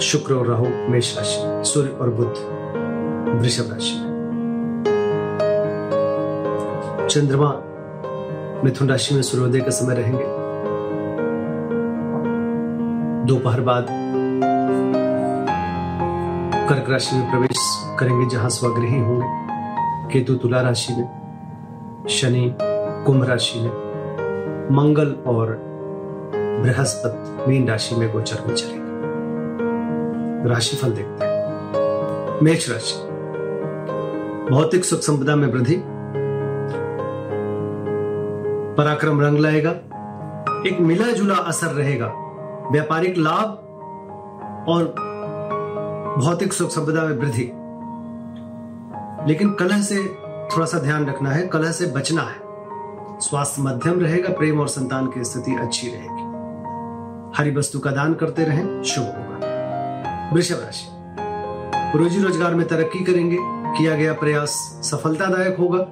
शुक्र और राहु, मेष राशि, सूर्य और बुद्ध वृषभ राशि में। चंद्रमा मिथुन राशि में सूर्योदय के समय रहेंगे। दोपहर बाद कर्क राशि में प्रवेश करेंगे, जहाँ स्वगृही होंगे। केतु तुला राशि में, शनि कुंभ राशि में, मंगल और बृहस्पति मीन राशि में गोचर में चलेंगे। राशिफल देखते हैं। मेष राशि। भौतिक सुख संपदा में वृद्धि। पराक्रम रंग लाएगा। एक मिला जुला असर रहेगा। व्यापारिक लाभ और भौतिक सुख संपदा में वृद्धि। लेकिन कलह से थोड़ा सा ध्यान रखना है। कलह से बचना है। स्वास्थ्य मध्यम रहेगा। प्रेम और संतान की स्थिति अच्छी रहेगी। हरी वस्तु का दान करते रहें। शुभ होगा। वृषभ राशि। रोजी रोज़गार में तरक्की करेंगे, किया गया प्रयास सफलतादायक होगा।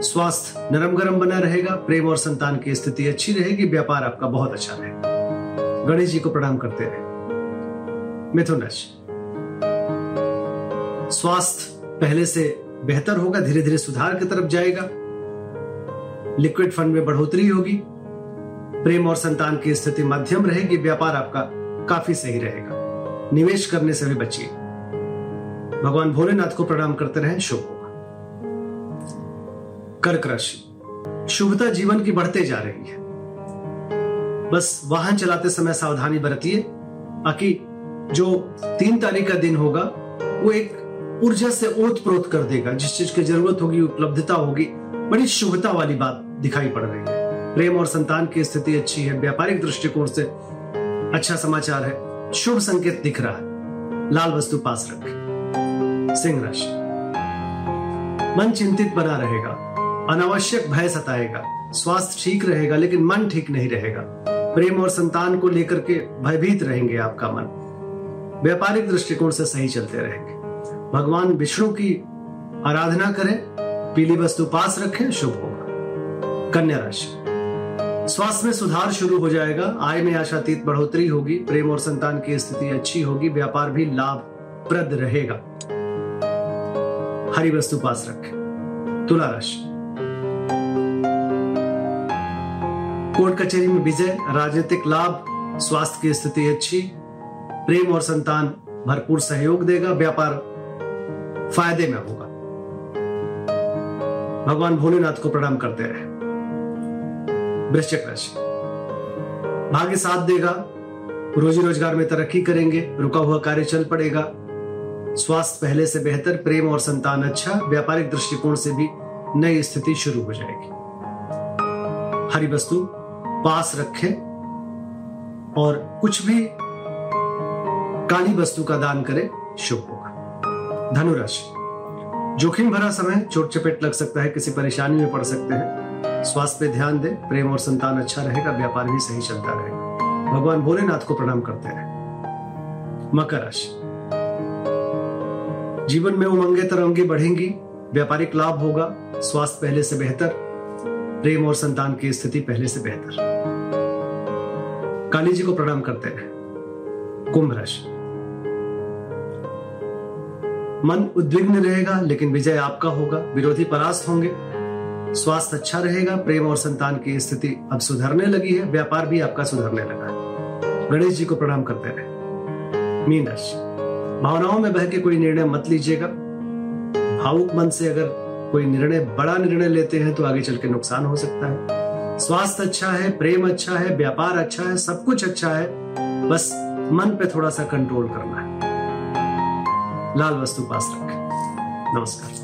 स्वास्थ्य नरम गरम बना रहेगा, प्रेम और संतान की स्थिति अच्छी रहेगी, व्यापार आपका बहुत अच्छा रहेगा। गणेश जी को प्रणाम करते रहे। मिथुन राशि। स्वास्थ्य पहले से बेहतर होगा धीरे धीरे सुधार की तरफ़ जाएगा। लिक्विड फंड में बढ़ोतरी होगी। प्रेम और संतान की स्थिति मध्यम रहेगी, व्यापार आपका काफ़ी सही रहेगा। निवेश करने से भी बचिए। भगवान भोलेनाथ को प्रणाम करते रहें, शुभ होगा। कर्क राशि, शुभता जीवन की बढ़ते जा रही है। बस वाहन चलाते समय सावधानी बरतिए बाकी जो तीन तारीख का दिन होगा, वो एक ऊर्जा से ओत प्रोत कर देगा। जिस चीज़ की ज़रूरत होगी, उपलब्धता होगी, बड़ी शुभता वाली बात दिखाई पड़ रही है। प्रेम और संतान की स्थिति अच्छी है, व्यापारिक दृष्टिकोण से अच्छा समाचार है। शुभ संकेत दिख रहा है। लाल वस्तु पास रखें। सिंह राशि। मन चिंतित बना रहेगा। अनावश्यक भय सताएगा। स्वास्थ्य ठीक रहेगा, लेकिन मन ठीक नहीं रहेगा। प्रेम और संतान को लेकर के भयभीत रहेंगे आपका मन। व्यापारिक दृष्टिकोण से सही चलते रहेंगे। भगवान विष्णु की आराधना करें। पीली वस्तु पास रखें, शुभ होगा। कन्या राशि। स्वास्थ्य में सुधार शुरू हो जाएगा। आय में आशातीत बढ़ोतरी होगी। प्रेम और संतान की स्थिति अच्छी होगी। व्यापार भी लाभप्रद रहेगा। हरी वस्तु पास रखें। तुला राशि। कोर्ट कचहरी में विजय। राजनीतिक लाभ। स्वास्थ्य की स्थिति अच्छी। प्रेम और संतान भरपूर सहयोग देगा। व्यापार फ़ायदे में होगा। भगवान भोलेनाथ को प्रणाम करते रहे। वृश्चिक राशि। भाग्य साथ देगा, रोजी रोज़गार में तरक्की करेंगे, रुका हुआ कार्य चल पड़ेगा। स्वास्थ्य पहले से बेहतर, प्रेम और संतान अच्छा व्यापारिक दृष्टिकोण से भी नई स्थिति शुरू हो जाएगी। हरी वस्तु, पास रखें और कुछ भी काली वस्तु का दान करें, शुभ होगा। धनुराशि जोखिम भरा समय, चोट चपेट लग सकता है, किसी परेशानी में पड़ सकते हैं। स्वास्थ्य पे ध्यान दें, प्रेम और संतान अच्छा रहेगा, व्यापार भी सही चलता रहेगा। भगवान भोलेनाथ को प्रणाम करते हैं। मकर राशि। जीवन में उमंगे तरंगे बढ़ेंगी, व्यापारिक लाभ होगा, स्वास्थ्य पहले से बेहतर, प्रेम और संतान की स्थिति पहले से बेहतर। काली जी को प्रणाम करते हैं। कुंभ राशि। मन उद्विग्न रहेगा, लेकिन विजय आपका होगा, विरोधी परास्त होंगे। स्वास्थ्य अच्छा रहेगा, प्रेम और संतान की स्थिति अब सुधरने लगी है, व्यापार भी आपका सुधरने लगा है। गणेश जी को प्रणाम करते रहे। मीन राशि भावनाओं में बह के कोई निर्णय मत लीजिएगा। भावुक मन से अगर कोई निर्णय, बड़ा निर्णय लेते हैं तो आगे चल के नुकसान हो सकता है। स्वास्थ्य अच्छा है, प्रेम अच्छा है, व्यापार अच्छा है, सब कुछ अच्छा है, बस मन पे थोड़ा सा कंट्रोल करना है। लाल वस्तु पास रखें। नमस्कार।